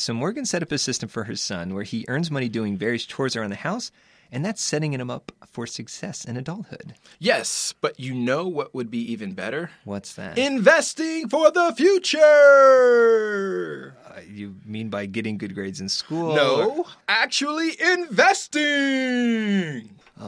so Morgan set up a system for her son where he earns money doing various chores around the house, and that's setting him up for success in adulthood. Yes, but you know what would be even better? What's that? Investing for the future. Uh, you mean by getting good grades in school? or- No, actually investing.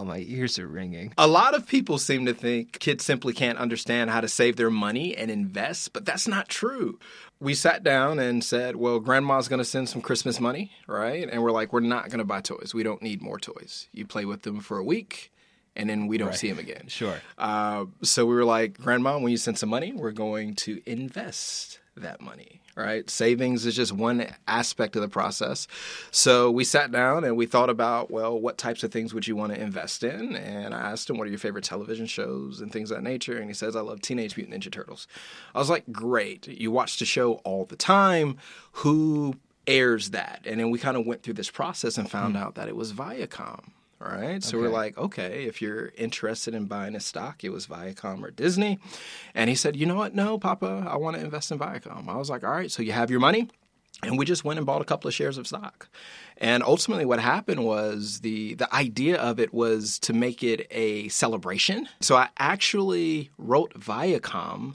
Oh, my ears are ringing. A lot of people seem to think kids simply can't understand how to save their money and invest, but that's not true. We sat down and said, Well, grandma's going to send some Christmas money, right? And we're like, We're not going to buy toys. We don't need more toys. You play with them for a week, and then we don't Right. see them again. Sure. Uh, so we were like, Grandma, when you send some money, we're going to invest that money, right? Savings is just one aspect of the process. So we sat down and we thought about, well, what types of things would you want to invest in? And I asked him, what are your favorite television shows and things of that nature? And he says, I love Teenage Mutant Ninja Turtles. I was like, great. You watch the show all the time. Who airs that? And then we kind of went through this process and found hmm. out that it was Viacom. All right. So we're like, okay, if you're interested in buying a stock, it was Viacom or Disney. And he said, you know what? No, Papa, I want to invest in Viacom. I was like, all right, so you have your money? And we just went and bought a couple of shares of stock. And ultimately what happened was the the idea of it was to make it a celebration. So I actually wrote Viacom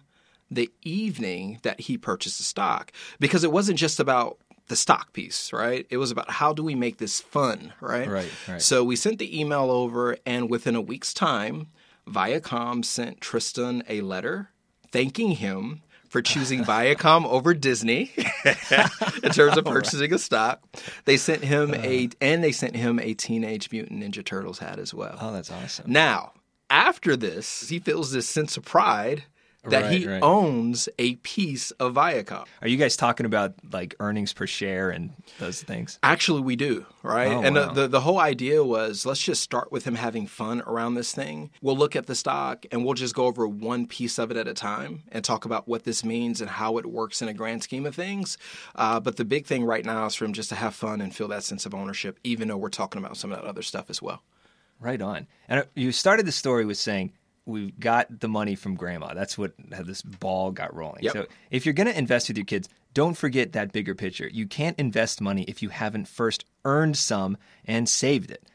the evening that he purchased the stock because it wasn't just about the stock piece, right? It was about how do we make this fun, right? Right, right. So we sent the email over, and within a week's time, Viacom sent Tristan a letter thanking him for choosing Viacom over Disney in terms of purchasing a stock. They sent him a uh-huh. and they sent him a Teenage Mutant Ninja Turtles hat as well. Oh, that's awesome. Now, after this, he feels this sense of pride that Right, he right. owns a piece of Viacom. Are you guys talking about like earnings per share and those things? Actually, we do, right? Oh, and wow. the, the the whole idea was let's just start with him having fun around this thing. We'll look at the stock and we'll just go over one piece of it at a time and talk about what this means and how it works in a grand scheme of things. Uh, but the big thing right now is for him just to have fun and feel that sense of ownership, even though we're talking about some of that other stuff as well. Right on. And uh, you started the story with saying we got the money from grandma. That's what how this ball got rolling. Yep. So if you're going to invest with your kids, don't forget that bigger picture. You can't invest money if you haven't first earned some and saved it.